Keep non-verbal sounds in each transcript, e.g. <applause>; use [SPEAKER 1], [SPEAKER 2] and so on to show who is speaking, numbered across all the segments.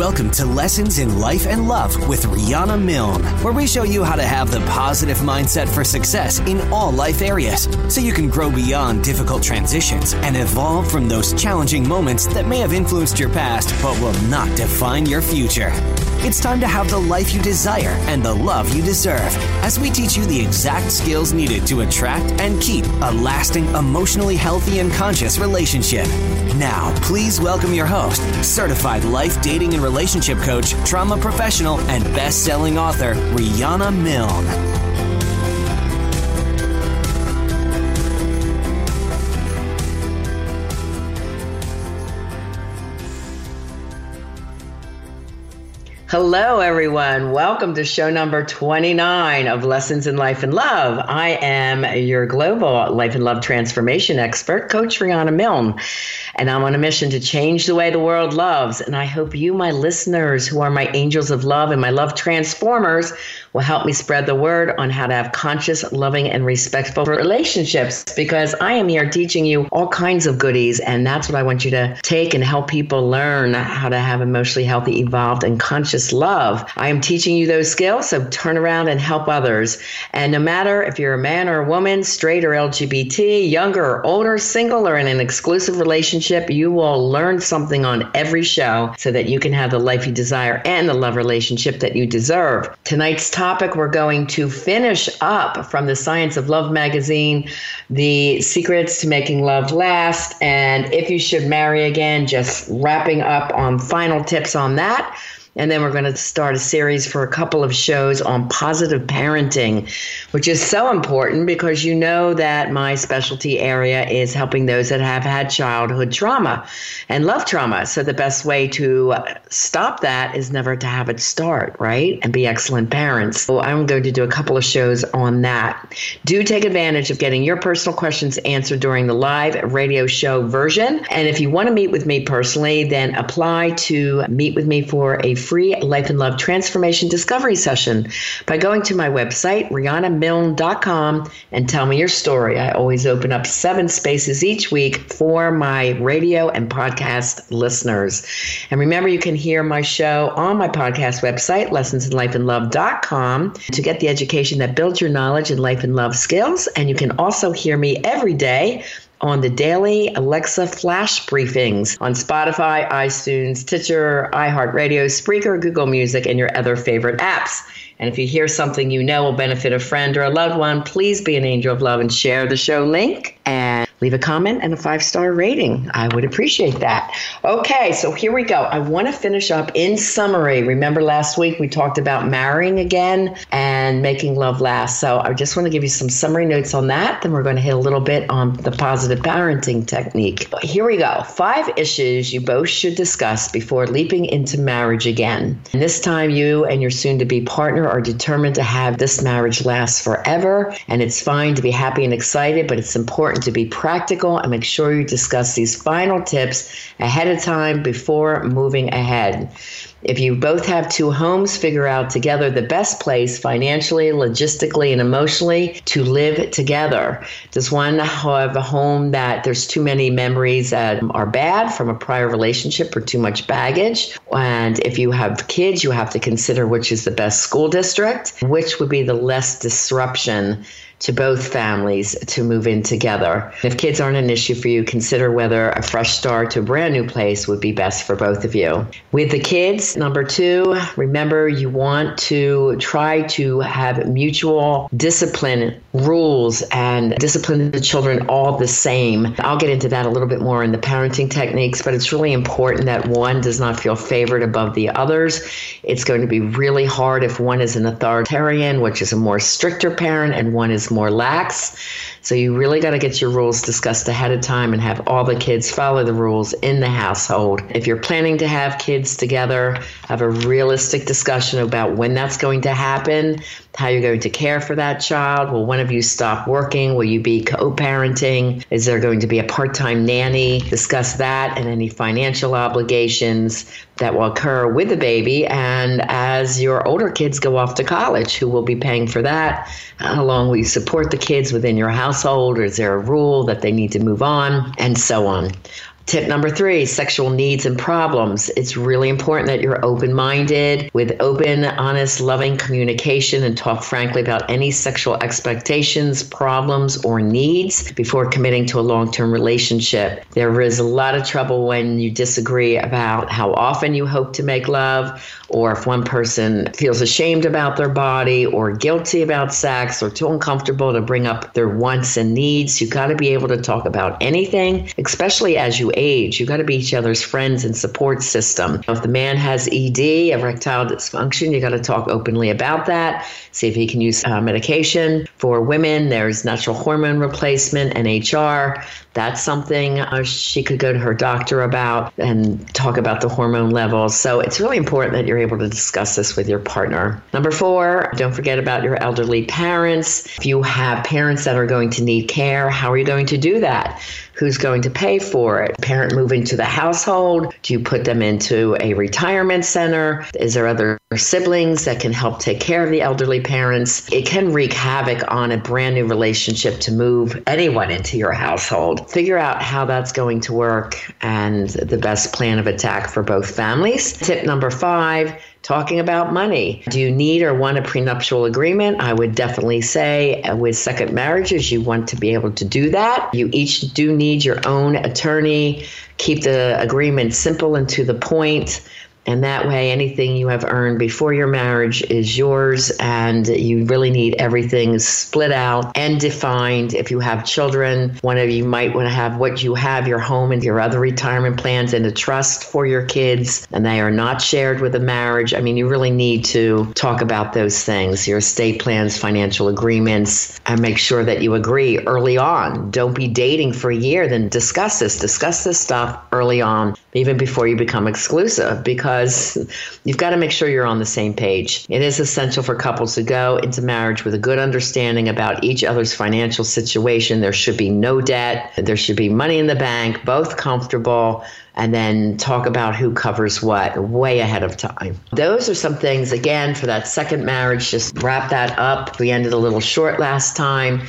[SPEAKER 1] Welcome to Lessons in Life and Love with Rihanna Milne, where we show you how to have the positive mindset for success in all life areas so you can grow beyond difficult transitions and evolve from those challenging moments that may have influenced your past but will not define your future. It's time to have the life you desire and the love you deserve as we teach you the exact skills needed to attract and keep a lasting, emotionally healthy, and conscious relationship. Now, please welcome your host, certified life dating and relationship coach, trauma professional, and best selling author, Rihanna Milne.
[SPEAKER 2] Hello, everyone. Welcome to show number 29 of Lessons in Life and Love. I am your global life and love transformation expert, Coach Rihanna Milne, and I'm on a mission to change the way the world loves. And I hope you, my listeners, who are my angels of love and my love transformers, will help me spread the word on how to have conscious, loving, and respectful relationships because I am here teaching you all kinds of goodies. And that's what I want you to take and help people learn how to have emotionally healthy, evolved, and conscious love. I am teaching you those skills, so turn around and help others. And no matter if you're a man or a woman, straight or LGBT, younger or older, single or in an exclusive relationship, you will learn something on every show so that you can have the life you desire and the love relationship that you deserve. Tonight's topic, we're going to finish up from the Science of Love magazine, the secrets to making love last, and if you should marry again, just wrapping up on final tips on that. And then we're going to start a series for a couple of shows on positive parenting, which is so important because you know that my specialty area is helping those that have had childhood trauma and love trauma. So the best way to stop that is never to have it start, right? And be excellent parents. So I'm going to do a couple of shows on that. Do take advantage of getting your personal questions answered during the live radio show version. And if you want to meet with me personally, then apply to meet with me for a free Life and Love Transformation Discovery Session by going to my website, RihannaMilne.com, and tell me your story. I always open up seven spaces each week for my radio and podcast listeners. And remember, you can hear my show on my podcast website, lessonsinlifeandlove.com, to get the education that builds your knowledge and life and love skills. And you can also hear me every day on the daily Alexa flash briefings on Spotify, iTunes, Stitcher, iHeartRadio, Spreaker, Google Music, and your other favorite apps. And if you hear something you know will benefit a friend or a loved one, please be an angel of love and share the show link. And leave a comment and a five star rating. I would appreciate that. Okay, so here we go. I want to finish up in summary. Remember last week we talked about marrying again and making love last. So I just want to give you some summary notes on that. Then we're going to hit a little bit on the positive parenting technique. But here we go. Five issues you both should discuss before leaping into marriage again. And this time you and your soon to be partner are determined to have this marriage last forever. And it's fine to be happy and excited, but it's important to be proud practical and make sure you discuss these final tips ahead of time before moving ahead. If you both have two homes, figure out together the best place financially, logistically, and emotionally to live together. Does one have a home that there's too many memories that are bad from a prior relationship or too much baggage? And if you have kids, you have to consider which is the best school district, which would be the less disruption to both families to move in together. If kids aren't an issue for you, consider whether a fresh start to a brand new place would be best for both of you. With the kids, number two, remember you want to try to have mutual discipline rules and discipline the children all the same. I'll get into that a little bit more in the parenting techniques, but it's really important that one does not feel favored above the others. It's going to be really hard if one is an authoritarian, which is a more stricter parent, and one is more lax. So you really got to get your rules discussed ahead of time and have all the kids follow the rules in the household. If you're planning to have kids together, have a realistic discussion about when that's going to happen, how you're going to care for that child. Will one of you stop working? Will you be co parenting? Is there going to be a part time nanny? Discuss that and any financial obligations that will occur with the baby. And as your older kids go off to college, who will be paying for that? How long will you support the kids within your household? Or is there a rule that they need to move on? And so on. Tip number three sexual needs and problems. It's really important that you're open minded with open, honest, loving communication and talk frankly about any sexual expectations, problems, or needs before committing to a long term relationship. There is a lot of trouble when you disagree about how often you hope to make love, or if one person feels ashamed about their body, or guilty about sex, or too uncomfortable to bring up their wants and needs. You've got to be able to talk about anything, especially as you age. You got to be each other's friends and support system. If the man has ED, erectile dysfunction, you got to talk openly about that. See if he can use uh, medication. For women, there's natural hormone replacement, NHR. That's something uh, she could go to her doctor about and talk about the hormone levels. So it's really important that you're able to discuss this with your partner. Number four, don't forget about your elderly parents. If you have parents that are going to need care, how are you going to do that? Who's going to pay for it? Parent move into the household? Do you put them into a retirement center? Is there other siblings that can help take care of the elderly parents? It can wreak havoc on a brand new relationship to move anyone into your household. Figure out how that's going to work and the best plan of attack for both families. Tip number five talking about money. Do you need or want a prenuptial agreement? I would definitely say uh, with second marriages, you want to be able to do that. You each do need your own attorney. Keep the agreement simple and to the point. And that way, anything you have earned before your marriage is yours, and you really need everything split out and defined. If you have children, one of you might want to have what you have, your home and your other retirement plans, in a trust for your kids, and they are not shared with a marriage. I mean, you really need to talk about those things your estate plans, financial agreements, and make sure that you agree early on. Don't be dating for a year, then discuss this. Discuss this stuff early on, even before you become exclusive, because because you've got to make sure you're on the same page. It is essential for couples to go into marriage with a good understanding about each other's financial situation. There should be no debt, there should be money in the bank, both comfortable and then talk about who covers what way ahead of time. Those are some things, again, for that second marriage. Just wrap that up. We ended a little short last time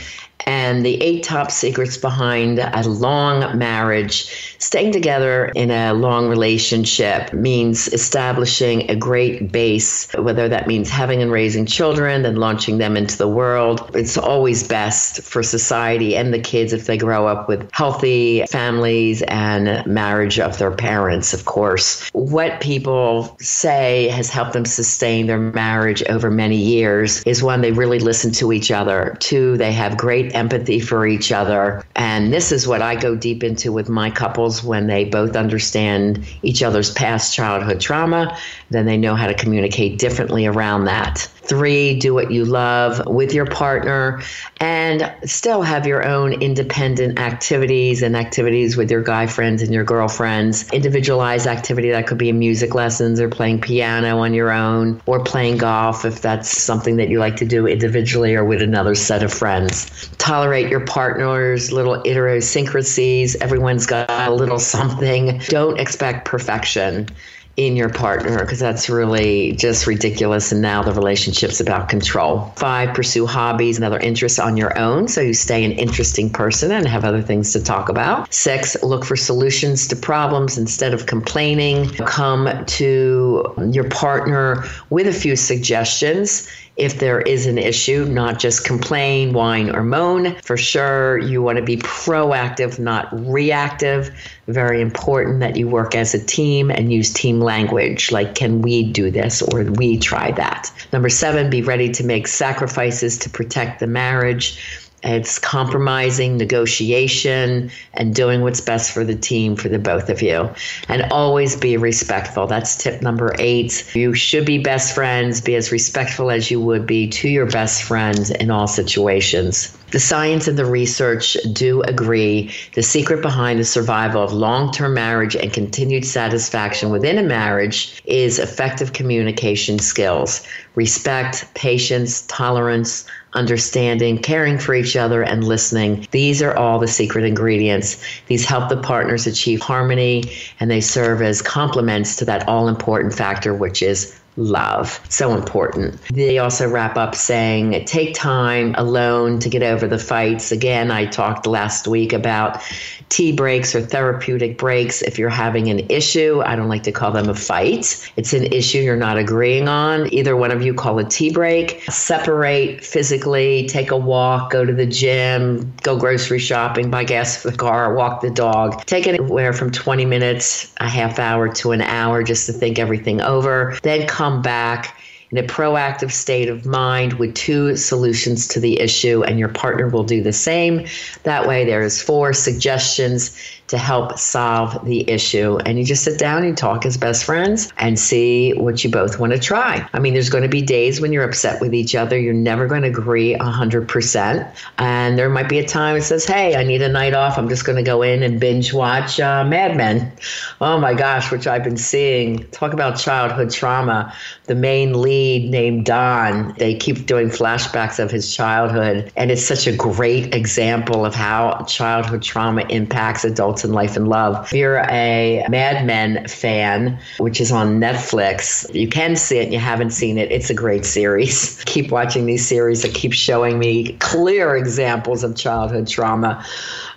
[SPEAKER 2] and the eight top secrets behind a long marriage. Staying together in a long relationship means establishing a great base, whether that means having and raising children, then launching them into the world. It's always best for society and the kids if they grow up with healthy families and marriage of their parents, of course. What people say has helped them sustain their marriage over many years is one, they really listen to each other. Two, they have great empathy for each other. And this is what I go deep into with my couples when they both understand each other's past childhood trauma, then they know how to communicate differently around that. Three, do what you love with your partner and still have your own independent activities and activities with your guy friends and your girlfriends. Individualized activity that could be music lessons or playing piano on your own or playing golf if that's something that you like to do individually or with another set of friends. Tolerate your partner's little idiosyncrasies. Everyone's got a little something. Don't expect perfection in your partner because that's really just ridiculous. And now the relationship's about control. Five, pursue hobbies and other interests on your own so you stay an interesting person and have other things to talk about. Six, look for solutions to problems instead of complaining. Come to your partner with a few suggestions if there is an issue, not just complain, whine, or moan. For sure, you want to be proactive, not reactive. Very important that you work as a team and use team language like, can we do this or we try that? Number seven, be ready to make sacrifices to protect the marriage. It's compromising, negotiation, and doing what's best for the team, for the both of you. And always be respectful. That's tip number eight. You should be best friends. Be as respectful as you would be to your best friend in all situations. The science and the research do agree the secret behind the survival of long term marriage and continued satisfaction within a marriage is effective communication skills, respect, patience, tolerance, understanding, caring for each other, and listening. These are all the secret ingredients. These help the partners achieve harmony and they serve as complements to that all important factor, which is love. So important. They also wrap up saying, take time alone to get over the fights. Again, I talked last week about tea breaks or therapeutic breaks if you're having an issue. I don't like to call them a fight. It's an issue you're not agreeing on. Either one of you call a tea break. Separate physically, take a walk, go to the gym, go grocery shopping, buy gas for the car, walk the dog. Take anywhere from 20 minutes, a half hour to an hour just to think everything over. Then come back in a proactive state of mind with two solutions to the issue, and your partner will do the same. That way, there's four suggestions to help solve the issue. And you just sit down and talk as best friends and see what you both want to try. I mean, there's going to be days when you're upset with each other. You're never going to agree 100%. And there might be a time it says, hey, I need a night off. I'm just going to go in and binge watch uh, Mad Men. Oh my gosh, which I've been seeing. Talk about childhood trauma. The main lead named Don, they keep doing flashbacks of his childhood. And it's such a great example of how childhood trauma impacts adults in Life and Love. If you're a Mad Men fan, which is on Netflix, you can see it and you haven't seen it. It's a great series. <laughs> Keep watching these series that keep showing me clear examples of childhood trauma.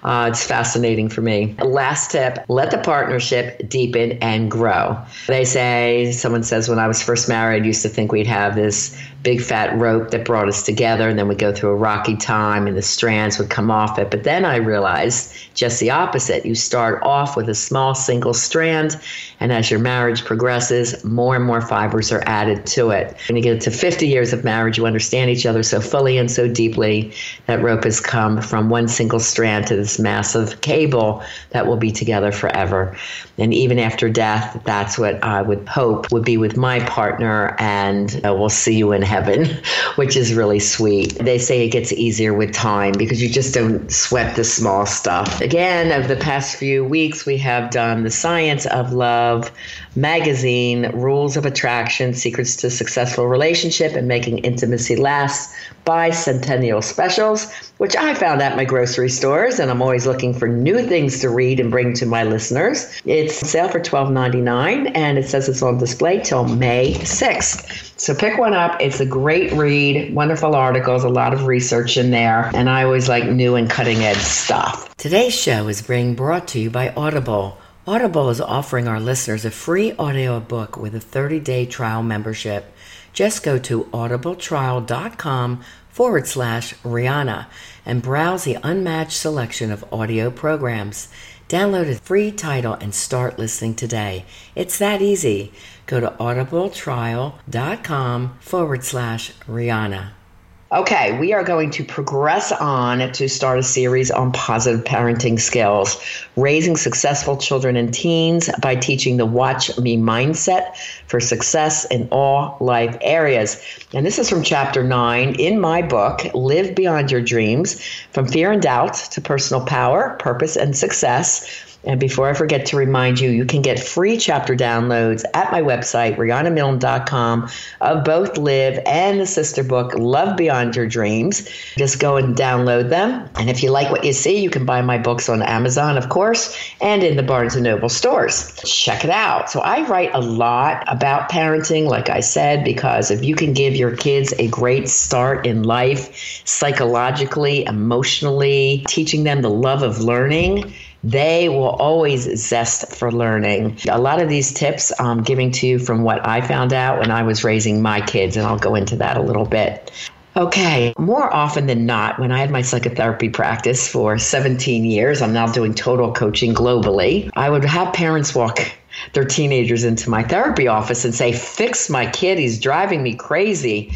[SPEAKER 2] Uh, it's fascinating for me. Last tip let the partnership deepen and grow. They say, someone says, when I was first married, I used to think we'd have this big fat rope that brought us together, and then we'd go through a rocky time and the strands would come off it. But then I realized just the opposite. You start off with a small single strand, and as your marriage progresses, more and more fibers are added to it. When you get to 50 years of marriage, you understand each other so fully and so deeply that rope has come from one single strand to this massive cable that will be together forever. And even after death, that's what I would hope would be with my partner, and uh, we'll see you in heaven, <laughs> which is really sweet. They say it gets easier with time because you just don't sweat the small stuff. Again, of the past few weeks, we have done the Science of Love magazine, Rules of Attraction, Secrets to Successful Relationship and Making Intimacy Last bicentennial specials, which I found at my grocery stores, and I'm always looking for new things to read and bring to my listeners. It's sale for $12.99, and it says it's on display till May 6th. So pick one up. It's a great read, wonderful articles, a lot of research in there, and I always like new and cutting edge stuff. Today's show is being brought to you by Audible. Audible is offering our listeners a free audio book with a 30 day trial membership. Just go to audibletrial.com forward slash Rihanna and browse the unmatched selection of audio programs. Download a free title and start listening today. It's that easy. Go to audibletrial.com forward slash Rihanna. Okay, we are going to progress on to start a series on positive parenting skills, raising successful children and teens by teaching the watch me mindset for success in all life areas. And this is from chapter nine in my book, Live Beyond Your Dreams From Fear and Doubt to Personal Power, Purpose, and Success and before I forget to remind you, you can get free chapter downloads at my website, RihannaMilne.com, of both Live and the sister book, Love Beyond Your Dreams. Just go and download them. And if you like what you see, you can buy my books on Amazon, of course, and in the Barnes & Noble stores. Check it out. So I write a lot about parenting, like I said, because if you can give your kids a great start in life, psychologically, emotionally, teaching them the love of learning, they will always zest for learning. A lot of these tips I'm giving to you from what I found out when I was raising my kids, and I'll go into that a little bit. Okay, more often than not, when I had my psychotherapy practice for 17 years, I'm now doing total coaching globally, I would have parents walk their teenagers into my therapy office and say, Fix my kid, he's driving me crazy.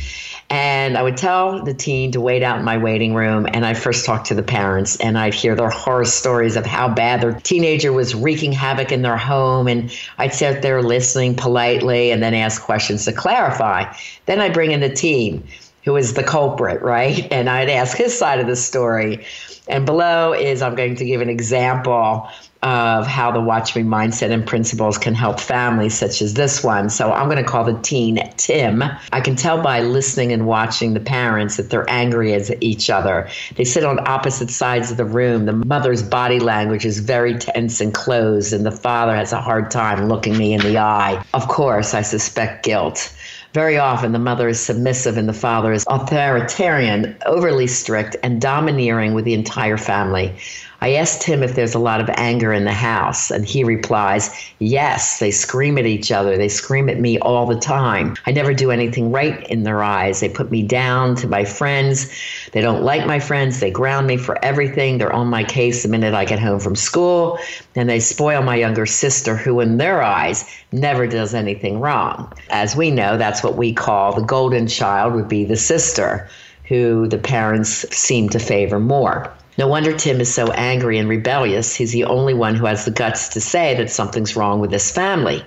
[SPEAKER 2] And I would tell the teen to wait out in my waiting room. And I'd first talk to the parents and I'd hear their horror stories of how bad their teenager was wreaking havoc in their home. And I'd sit there listening politely and then ask questions to clarify. Then I'd bring in the teen who is the culprit, right? And I'd ask his side of the story. And below is I'm going to give an example of how the Watch Me mindset and principles can help families such as this one. So I'm going to call the teen Tim. I can tell by listening and watching the parents that they're angry at each other. They sit on opposite sides of the room. The mother's body language is very tense and closed, and the father has a hard time looking me in the eye. Of course, I suspect guilt. Very often, the mother is submissive and the father is authoritarian, overly strict, and domineering with the entire family. I asked him if there's a lot of anger in the house, and he replies, Yes, they scream at each other. They scream at me all the time. I never do anything right in their eyes. They put me down to my friends. They don't like my friends. They ground me for everything. They're on my case the minute I get home from school, and they spoil my younger sister, who, in their eyes, never does anything wrong. As we know, that's what we call the golden child, would be the sister, who the parents seem to favor more. No wonder Tim is so angry and rebellious. He's the only one who has the guts to say that something's wrong with his family.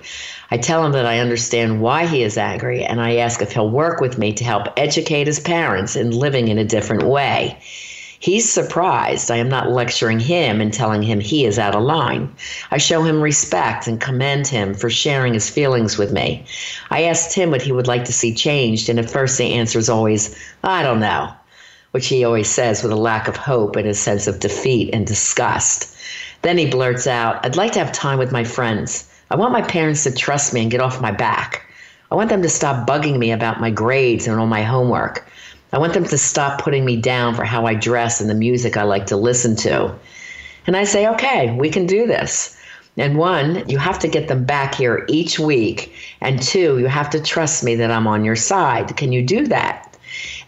[SPEAKER 2] I tell him that I understand why he is angry, and I ask if he'll work with me to help educate his parents in living in a different way. He's surprised I am not lecturing him and telling him he is out of line. I show him respect and commend him for sharing his feelings with me. I asked him what he would like to see changed, and at first the answer is always, I don't know which he always says with a lack of hope and a sense of defeat and disgust. Then he blurts out, I'd like to have time with my friends. I want my parents to trust me and get off my back. I want them to stop bugging me about my grades and all my homework. I want them to stop putting me down for how I dress and the music I like to listen to. And I say, okay, we can do this. And one, you have to get them back here each week. And two, you have to trust me that I'm on your side. Can you do that?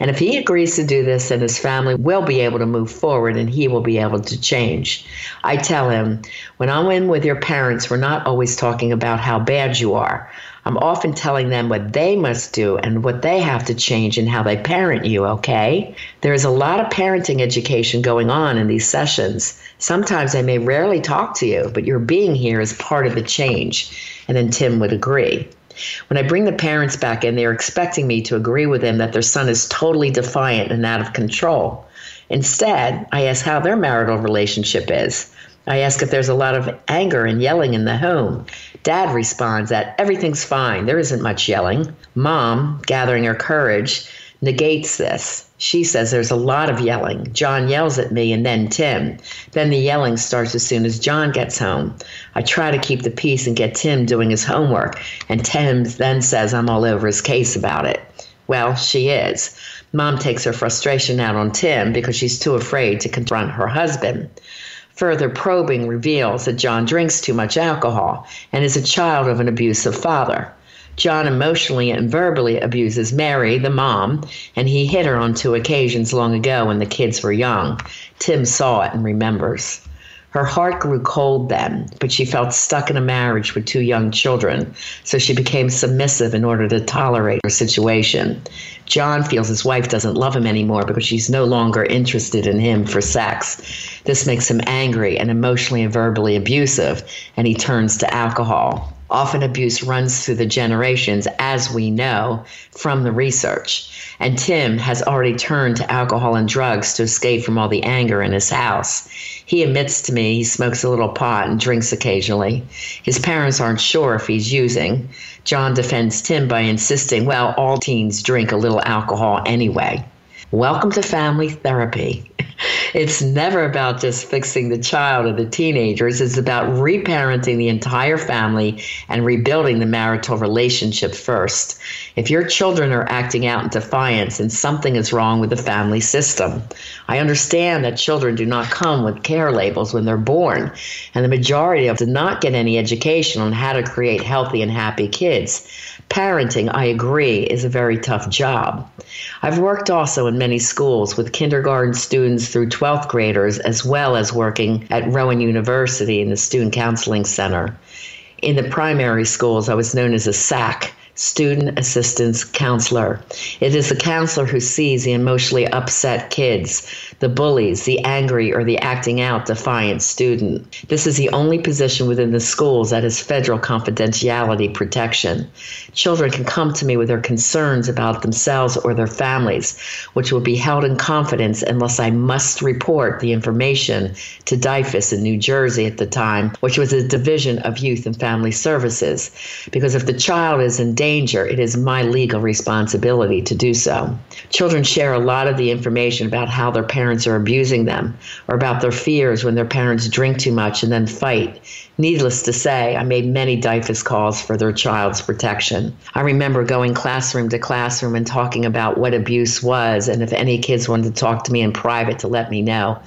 [SPEAKER 2] And if he agrees to do this, then his family will be able to move forward and he will be able to change. I tell him, when I'm in with your parents, we're not always talking about how bad you are. I'm often telling them what they must do and what they have to change in how they parent you, okay? There is a lot of parenting education going on in these sessions. Sometimes I may rarely talk to you, but your being here is part of the change. And then Tim would agree. When I bring the parents back in, they're expecting me to agree with them that their son is totally defiant and out of control. Instead, I ask how their marital relationship is. I ask if there's a lot of anger and yelling in the home. Dad responds that everything's fine, there isn't much yelling. Mom, gathering her courage, negates this. She says there's a lot of yelling. John yells at me and then Tim. Then the yelling starts as soon as John gets home. I try to keep the peace and get Tim doing his homework, and Tim then says I'm all over his case about it. Well, she is. Mom takes her frustration out on Tim because she's too afraid to confront her husband. Further probing reveals that John drinks too much alcohol and is a child of an abusive father. John emotionally and verbally abuses Mary, the mom, and he hit her on two occasions long ago when the kids were young. Tim saw it and remembers. Her heart grew cold then, but she felt stuck in a marriage with two young children, so she became submissive in order to tolerate her situation. John feels his wife doesn't love him anymore because she's no longer interested in him for sex. This makes him angry and emotionally and verbally abusive, and he turns to alcohol. Often abuse runs through the generations, as we know from the research. And Tim has already turned to alcohol and drugs to escape from all the anger in his house. He admits to me he smokes a little pot and drinks occasionally. His parents aren't sure if he's using. John defends Tim by insisting, well, all teens drink a little alcohol anyway. Welcome to family therapy. <laughs> It's never about just fixing the child or the teenagers. It's about reparenting the entire family and rebuilding the marital relationship first. If your children are acting out in defiance, and something is wrong with the family system. I understand that children do not come with care labels when they're born, and the majority of them do not get any education on how to create healthy and happy kids. Parenting, I agree, is a very tough job. I've worked also in many schools with kindergarten students through 12th graders, as well as working at Rowan University in the Student Counseling Center. In the primary schools, I was known as a SAC, Student Assistance Counselor. It is the counselor who sees the emotionally upset kids the bullies, the angry, or the acting out defiant student. This is the only position within the schools that has federal confidentiality protection. Children can come to me with their concerns about themselves or their families, which will be held in confidence unless I must report the information to DYFS in New Jersey at the time, which was a division of Youth and Family Services. Because if the child is in danger, it is my legal responsibility to do so. Children share a lot of the information about how their parents are abusing them or about their fears when their parents drink too much and then fight. Needless to say, I made many DYFS calls for their child's protection. I remember going classroom to classroom and talking about what abuse was and if any kids wanted to talk to me in private to let me know.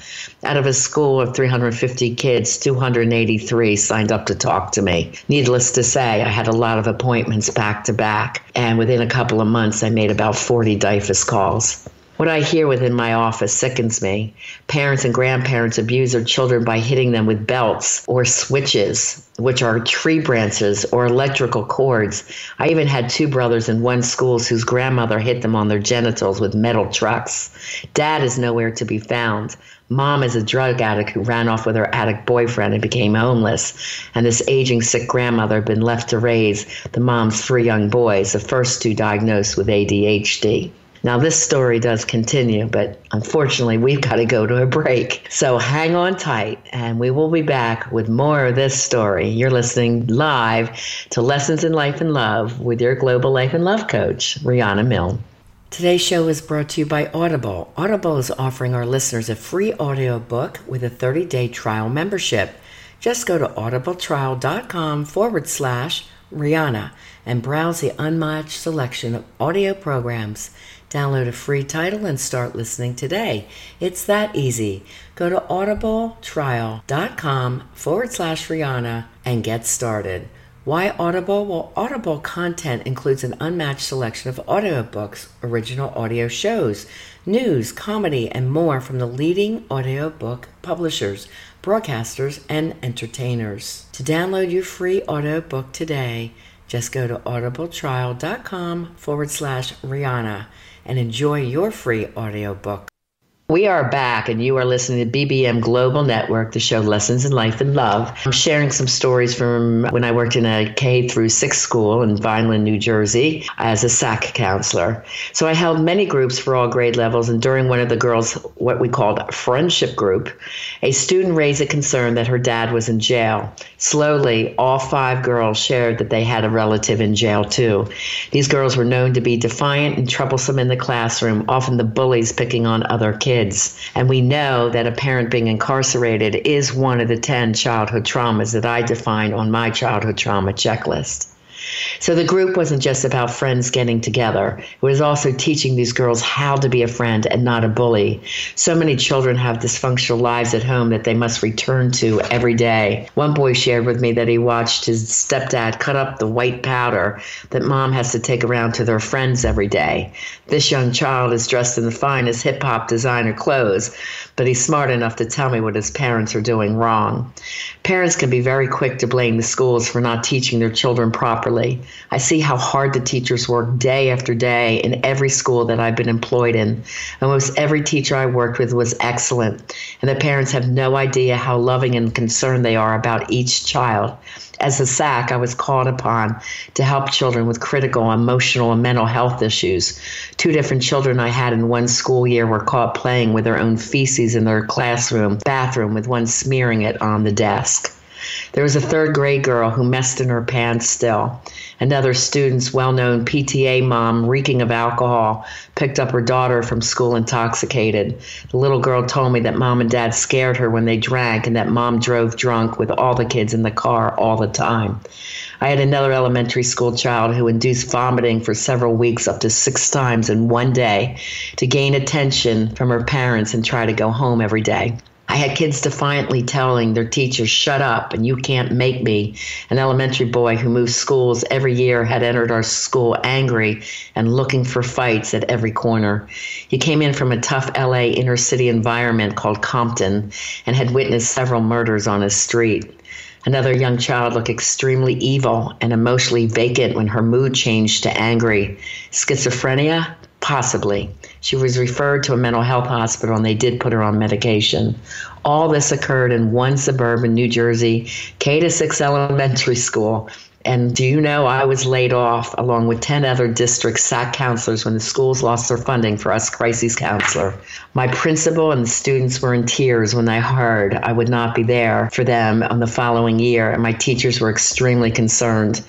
[SPEAKER 2] Out of a school of 350 kids, 283 signed up to talk to me. Needless to say, I had a lot of appointments back to back, and within a couple of months, I made about 40 DYFS calls. What I hear within my office sickens me. Parents and grandparents abuse their children by hitting them with belts or switches, which are tree branches or electrical cords. I even had two brothers in one school whose grandmother hit them on their genitals with metal trucks. Dad is nowhere to be found. Mom is a drug addict who ran off with her addict boyfriend and became homeless. And this aging, sick grandmother had been left to raise the mom's three young boys, the first two diagnosed with ADHD. Now, this story does continue, but unfortunately, we've got to go to a break. So hang on tight, and we will be back with more of this story. You're listening live to Lessons in Life and Love with your Global Life and Love coach, Rihanna Milne. Today's show is brought to you by Audible. Audible is offering our listeners a free audiobook with a 30 day trial membership. Just go to audibletrial.com forward slash Rihanna and browse the unmatched selection of audio programs. Download a free title and start listening today. It's that easy. Go to audibletrial.com forward slash Rihanna and get started. Why Audible? Well, Audible content includes an unmatched selection of audiobooks, original audio shows, news, comedy, and more from the leading audiobook publishers, broadcasters, and entertainers. To download your free audiobook today, just go to audibletrial.com forward slash Rihanna and enjoy your free audiobook. We are back, and you are listening to BBM Global Network, the show Lessons in Life and Love. I'm sharing some stories from when I worked in a K through six school in Vineland, New Jersey, as a SAC counselor. So I held many groups for all grade levels, and during one of the girls' what we called friendship group, a student raised a concern that her dad was in jail. Slowly, all five girls shared that they had a relative in jail too. These girls were known to be defiant and troublesome in the classroom, often the bullies picking on other kids kids. And we know that a parent being incarcerated is one of the 10 childhood traumas that I define on my childhood trauma checklist. So the group wasn't just about friends getting together. It was also teaching these girls how to be a friend and not a bully. So many children have dysfunctional lives at home that they must return to every day. One boy shared with me that he watched his stepdad cut up the white powder that mom has to take around to their friends every day. This young child is dressed in the finest hip hop designer clothes, but he's smart enough to tell me what his parents are doing wrong. Parents can be very quick to blame the schools for not teaching their children properly. I see how hard the teachers work day after day in every school that I've been employed in. Almost every teacher I worked with was excellent, and the parents have no idea how loving and concerned they are about each child. As a SAC, I was called upon to help children with critical emotional and mental health issues. Two different children I had in one school year were caught playing with their own feces in their classroom bathroom, with one smearing it on the desk. There was a third grade girl who messed in her pants still. Another student's well known PTA mom, reeking of alcohol, picked up her daughter from school intoxicated. The little girl told me that mom and dad scared her when they drank and that mom drove drunk with all the kids in the car all the time. I had another elementary school child who induced vomiting for several weeks, up to six times in one day, to gain attention from her parents and try to go home every day. I had kids defiantly telling their teachers, shut up and you can't make me. An elementary boy who moved schools every year had entered our school angry and looking for fights at every corner. He came in from a tough LA inner city environment called Compton and had witnessed several murders on his street. Another young child looked extremely evil and emotionally vacant when her mood changed to angry. Schizophrenia? possibly. She was referred to a mental health hospital and they did put her on medication. All this occurred in one suburban New Jersey K to 6 elementary school and do you know I was laid off along with 10 other district SAC counselors when the schools lost their funding for us crisis counselor? My principal and the students were in tears when they heard I would not be there for them on the following year, and my teachers were extremely concerned.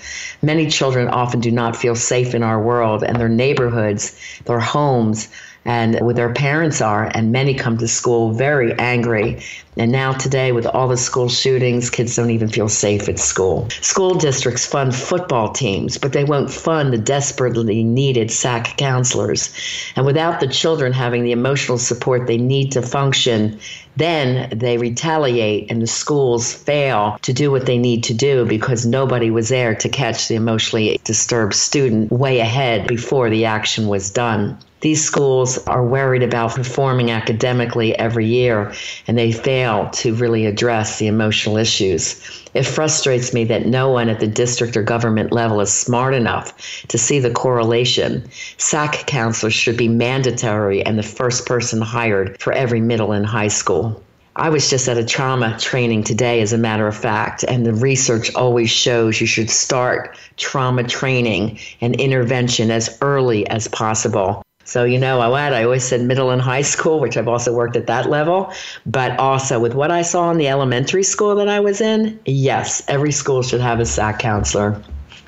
[SPEAKER 2] Many children often do not feel safe in our world, and their neighborhoods, their homes, and where their parents are, and many come to school very angry. And now, today, with all the school shootings, kids don't even feel safe at school. School districts fund football teams, but they won't fund the desperately needed SAC counselors. And without the children having the emotional support they need to function, then they retaliate and the schools fail to do what they need to do because nobody was there to catch the emotionally disturbed student way ahead before the action was done. These schools are worried about performing academically every year and they fail to really address the emotional issues. It frustrates me that no one at the district or government level is smart enough to see the correlation. SAC counselors should be mandatory and the first person hired for every middle and high school. I was just at a trauma training today, as a matter of fact, and the research always shows you should start trauma training and intervention as early as possible. So, you know what? I always said middle and high school, which I've also worked at that level. But also with what I saw in the elementary school that I was in, yes, every school should have a SAC counselor.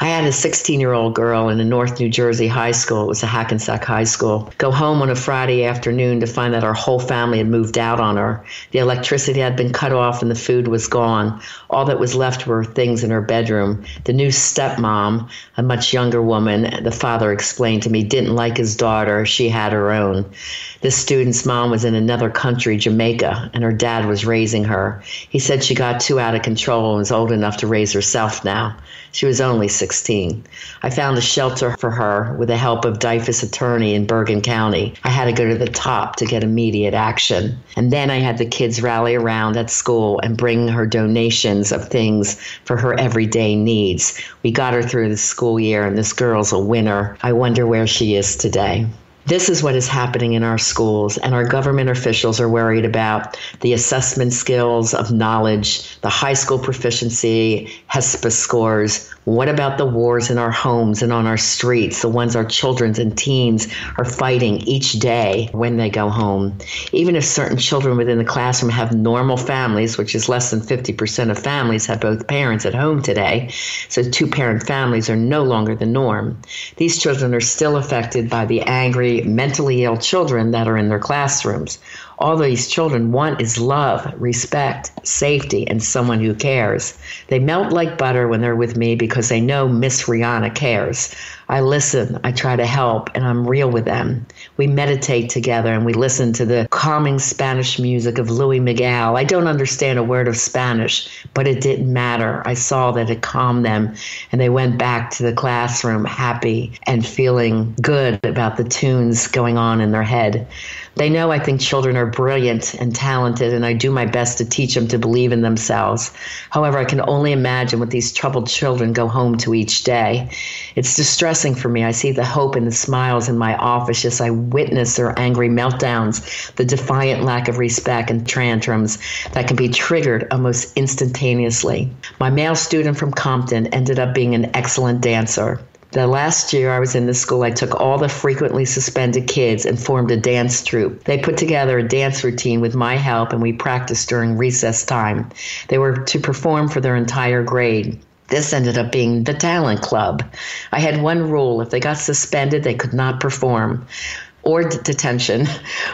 [SPEAKER 2] I had a 16 year old girl in a North New Jersey high school. It was a Hackensack High School. Go home on a Friday afternoon to find that our whole family had moved out on her. The electricity had been cut off and the food was gone. All that was left were things in her bedroom. The new stepmom, a much younger woman, the father explained to me, didn't like his daughter. She had her own. This student's mom was in another country, Jamaica, and her dad was raising her. He said she got too out of control and was old enough to raise herself now. She was only 16. I found a shelter for her with the help of DYFS attorney in Bergen County. I had to go to the top to get immediate action. And then I had the kids rally around at school and bring her donations of things for her everyday needs. We got her through the school year, and this girl's a winner. I wonder where she is today. This is what is happening in our schools, and our government officials are worried about the assessment skills of knowledge, the high school proficiency, HSPA scores. What about the wars in our homes and on our streets, the ones our children and teens are fighting each day when they go home? Even if certain children within the classroom have normal families, which is less than 50% of families have both parents at home today, so two parent families are no longer the norm. These children are still affected by the angry, mentally ill children that are in their classrooms. All these children want is love, respect, safety, and someone who cares. They melt like butter when they're with me because they know Miss Rihanna cares. I listen, I try to help, and I'm real with them. We meditate together and we listen to the calming Spanish music of Luis Miguel. I don't understand a word of Spanish, but it didn't matter. I saw that it calmed them, and they went back to the classroom happy and feeling good about the tunes going on in their head. They know I think children are brilliant and talented, and I do my best to teach them to believe in themselves. However, I can only imagine what these troubled children go home to each day. It's distressing for me. I see the hope and the smiles in my office as I witness their angry meltdowns, the defiant lack of respect and tantrums that can be triggered almost instantaneously. My male student from Compton ended up being an excellent dancer. The last year I was in the school, I took all the frequently suspended kids and formed a dance troupe. They put together a dance routine with my help, and we practiced during recess time. They were to perform for their entire grade. This ended up being the talent club. I had one rule if they got suspended, they could not perform or d- detention.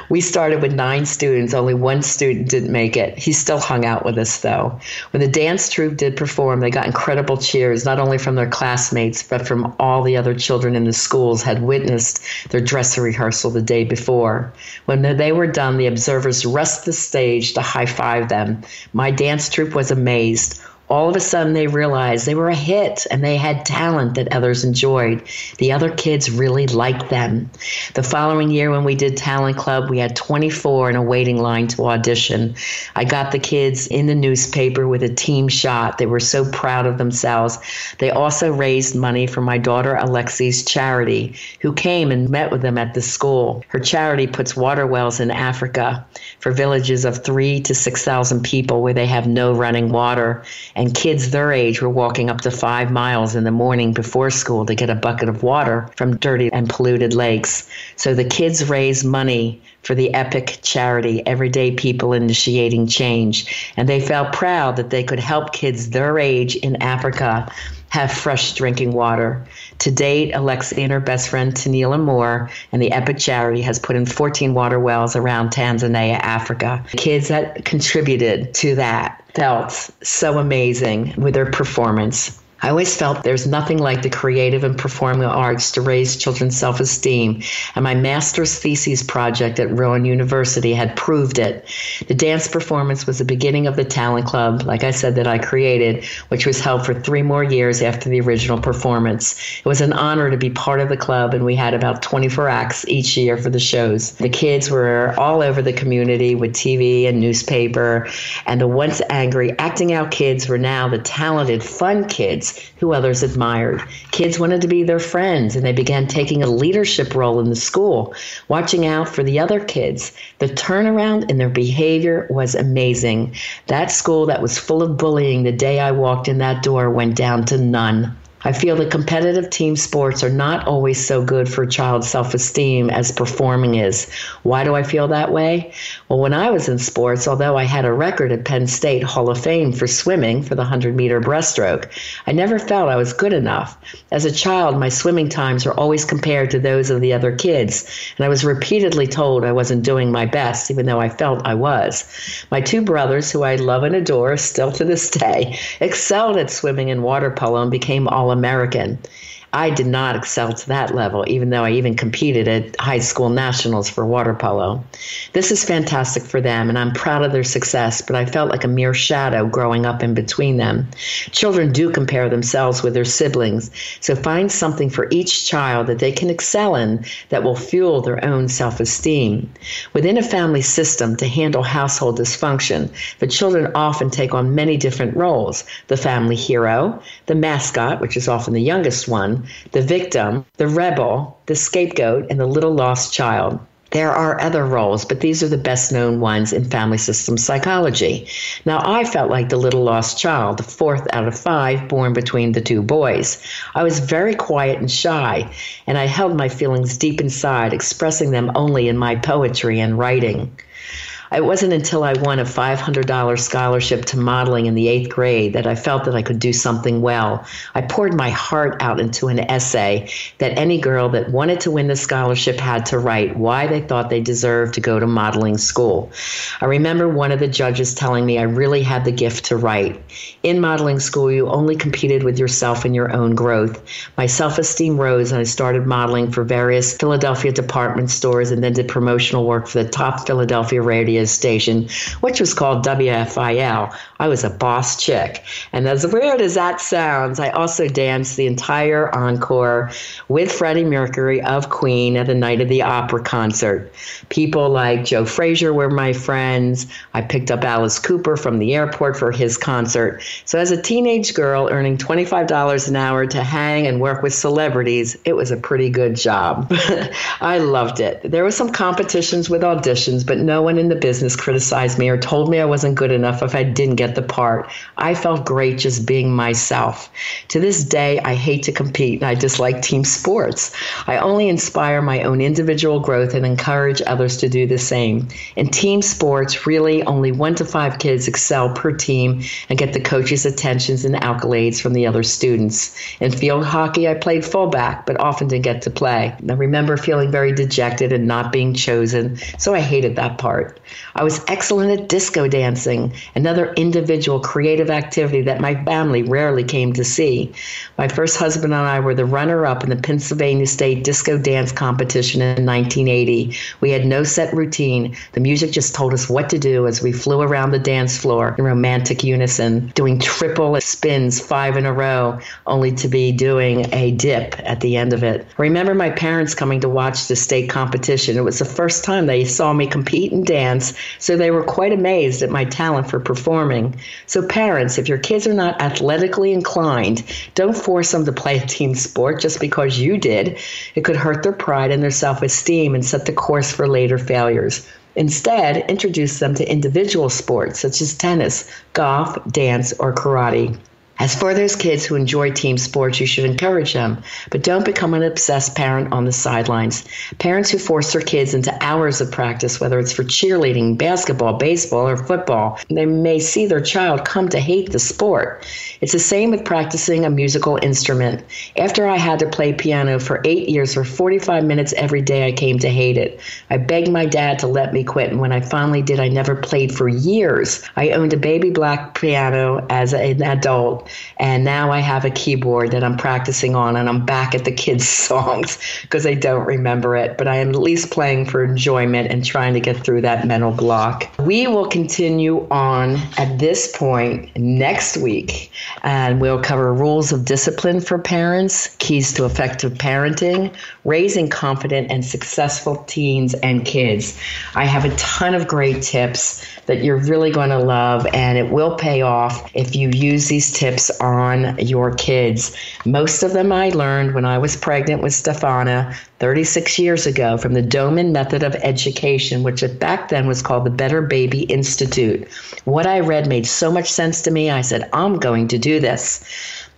[SPEAKER 2] We started with nine students. Only one student didn't make it. He still hung out with us, though. When the dance troupe did perform, they got incredible cheers, not only from their classmates, but from all the other children in the schools had witnessed their dress rehearsal the day before. When they were done, the observers rushed the stage to high five them. My dance troupe was amazed. All of a sudden they realized they were a hit and they had talent that others enjoyed. The other kids really liked them. The following year, when we did Talent Club, we had 24 in a waiting line to audition. I got the kids in the newspaper with a team shot. They were so proud of themselves. They also raised money for my daughter Alexi's charity, who came and met with them at the school. Her charity puts water wells in Africa for villages of three to 6,000 people where they have no running water and kids their age were walking up to five miles in the morning before school to get a bucket of water from dirty and polluted lakes. So the kids raised money for the epic charity Everyday People Initiating Change, and they felt proud that they could help kids their age in Africa have fresh drinking water. To date, Alexi and her best friend Tanila Moore and the Epic Charity has put in 14 water wells around Tanzania, Africa. The Kids that contributed to that felt so amazing with their performance. I always felt there's nothing like the creative and performing arts to raise children's self esteem, and my master's thesis project at Rowan University had proved it. The dance performance was the beginning of the talent club, like I said, that I created, which was held for three more years after the original performance. It was an honor to be part of the club, and we had about 24 acts each year for the shows. The kids were all over the community with TV and newspaper, and the once angry acting out kids were now the talented, fun kids kids who others admired. Kids wanted to be their friends, and they began taking a leadership role in the school, watching out for the other kids. The turnaround in their behavior was amazing. That school that was full of bullying the day I walked in that door went down to none. I feel that competitive team sports are not always so good for child self esteem as performing is. Why do I feel that way? Well, when I was in sports, although I had a record at Penn State Hall of Fame for swimming for the 100 meter breaststroke, I never felt I was good enough. As a child, my swimming times were always compared to those of the other kids, and I was repeatedly told I wasn't doing my best, even though I felt I was. My two brothers, who I love and adore still to this day, <laughs> excelled at swimming and water polo and became all American. I did not excel to that level, even though I even competed at high school nationals for water polo. This is fantastic for them, and I'm proud of their success, but I felt like a mere shadow growing up in between them. Children do compare themselves with their siblings, so find something for each child that they can excel in that will fuel their own self esteem. Within a family system, to handle household dysfunction, the children often take on many different roles the family hero, the mascot, which is often the youngest one, the victim, the rebel, the scapegoat, and the little lost child. There are other roles, but these are the best known ones in family system psychology. Now, I felt like the little lost child, the fourth out of five born between the two boys. I was very quiet and shy, and I held my feelings deep inside, expressing them only in my poetry and writing. It wasn't until I won a $500 scholarship to modeling in the eighth grade that I felt that I could do something well. I poured my heart out into an essay that any girl that wanted to win the scholarship had to write why they thought they deserved to go to modeling school. I remember one of the judges telling me I really had the gift to write. In modeling school, you only competed with yourself and your own growth. My self esteem rose and I started modeling for various Philadelphia department stores and then did promotional work for the top Philadelphia radio radio station, which was called WFIL. I was a boss chick. And as weird as that sounds, I also danced the entire encore with Freddie Mercury of Queen at the Night of the Opera concert. People like Joe Frazier were my friends. I picked up Alice Cooper from the airport for his concert. So as a teenage girl earning $25 an hour to hang and work with celebrities, it was a pretty good job. <laughs> I loved it. There were some competitions with auditions, but no one in the business criticized me or told me I wasn't good enough if I didn't get the part. I felt great just being myself. To this day, I hate to compete and I dislike team sports. I only inspire my own individual growth and encourage others to do the same. In team sports, really only one to five kids excel per team and get the coach's attentions and accolades from the other students. In field hockey, I played fullback, but often didn't get to play. I remember feeling very dejected and not being chosen, so I hated that part. I was excellent at disco dancing, another individual creative activity that my family rarely came to see. My first husband and I were the runner up in the Pennsylvania State Disco Dance Competition in 1980. We had no set routine. The music just told us what to do as we flew around the dance floor in romantic unison, doing triple spins five in a row, only to be doing a dip at the end of it. I remember my parents coming to watch the state competition. It was the first time they saw me compete and dance, so they were quite amazed at my talent for performing. So, parents, if your kids are not athletically inclined, don't force them to play a team sport just because you did. It could hurt their pride and their self esteem and set the course for later failures. Instead, introduce them to individual sports such as tennis, golf, dance, or karate. As for those kids who enjoy team sports, you should encourage them, but don't become an obsessed parent on the sidelines. Parents who force their kids into hours of practice, whether it's for cheerleading, basketball, baseball, or football, they may see their child come to hate the sport. It's the same with practicing a musical instrument. After I had to play piano for eight years for 45 minutes every day, I came to hate it. I begged my dad to let me quit, and when I finally did, I never played for years. I owned a baby black piano as an adult and now I have a keyboard that I'm practicing on, and I'm back at the kids' <laughs> songs because I don't remember it. But I am at least playing for enjoyment and trying to get through that mental block. We will continue on at this point next week, and we'll cover rules of discipline for parents, keys to effective parenting, raising confident and successful teens and kids. I have a ton of great tips that you're really going to love, and it will pay off if you use these tips on your kids. Most of them I learned when I was pregnant with Stefana 36 years ago from the Doman Method of Education, which back then was called the Better Baby Institute. What I read made so much sense to me. I said, I'm going to do this.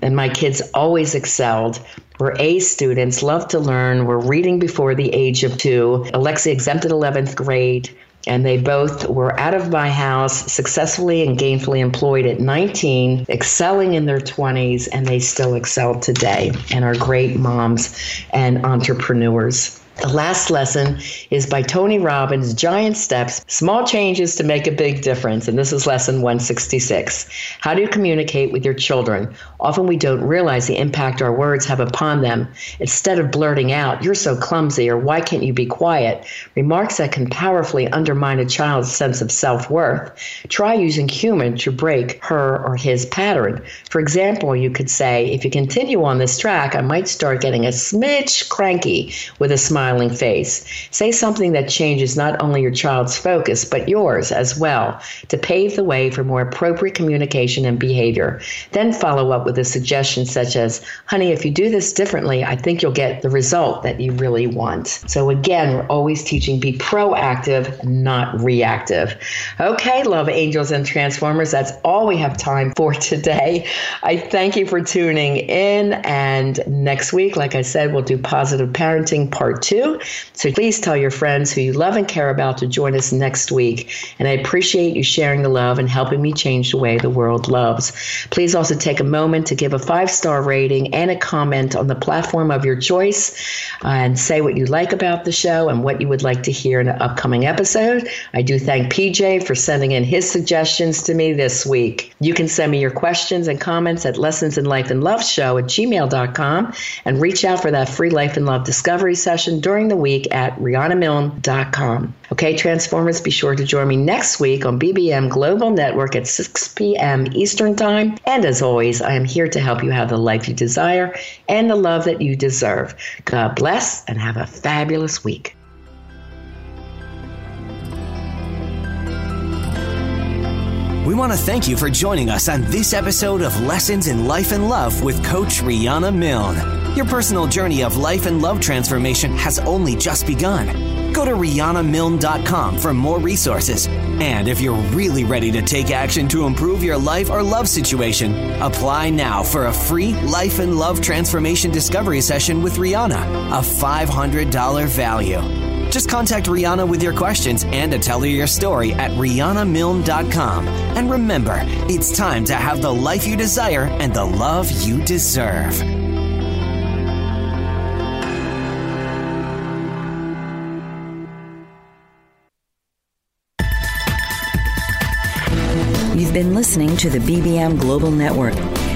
[SPEAKER 2] And my kids always excelled were A students, loved to learn, were reading before the age of two. Alexia exempted 11th grade and they both were out of my house, successfully and gainfully employed at 19, excelling in their 20s, and they still excel today and are great moms and entrepreneurs. The last lesson is by Tony Robbins Giant Steps Small Changes to Make a Big Difference. And this is lesson 166. How do you communicate with your children? Often we don't realize the impact our words have upon them. Instead of blurting out, You're so clumsy, or Why can't you be quiet? remarks that can powerfully undermine a child's sense of self worth, try using humor to break her or his pattern. For example, you could say, If you continue on this track, I might start getting a smidge cranky with a smile smiling face. Say something that changes not only your child's focus, but yours as well, to pave the way for more appropriate communication and behavior. Then follow up with a suggestion such as, honey, if you do this differently, I think you'll get the result that you really want. So again, we're always teaching be proactive, not reactive. Okay, love angels and transformers, that's all we have time for today. I thank you for tuning in. And next week, like I said, we'll do positive parenting part two too. So please tell your friends who you love and care about to join us next week. And I appreciate you sharing the love and helping me change the way the world loves. Please also take a moment to give a five star rating and a comment on the platform of your choice uh, and say what you like about the show and what you would like to hear in an upcoming episode. I do thank PJ for sending in his suggestions to me this week. You can send me your questions and comments at lessons in life and love show at gmail.com and reach out for that free life and love discovery session during the week at RihannaMilne.com. Okay, Transformers, be sure to join me next week on BBM Global Network at 6 p.m. Eastern Time. And as always, I am here to help you have the life you desire and the love that you deserve. God bless and have a fabulous week.
[SPEAKER 1] We want to thank you for joining us on this episode of Lessons in Life and Love with Coach Rihanna Milne. Your personal journey of life and love transformation has only just begun. Go to RihannaMilne.com for more resources. And if you're really ready to take action to improve your life or love situation, apply now for a free life and love transformation discovery session with Rihanna, a $500 value. Just contact Rihanna with your questions and to tell her your story at RihannaMilne.com. And remember, it's time to have the life you desire and the love you deserve.
[SPEAKER 3] You've been listening to the BBM Global Network.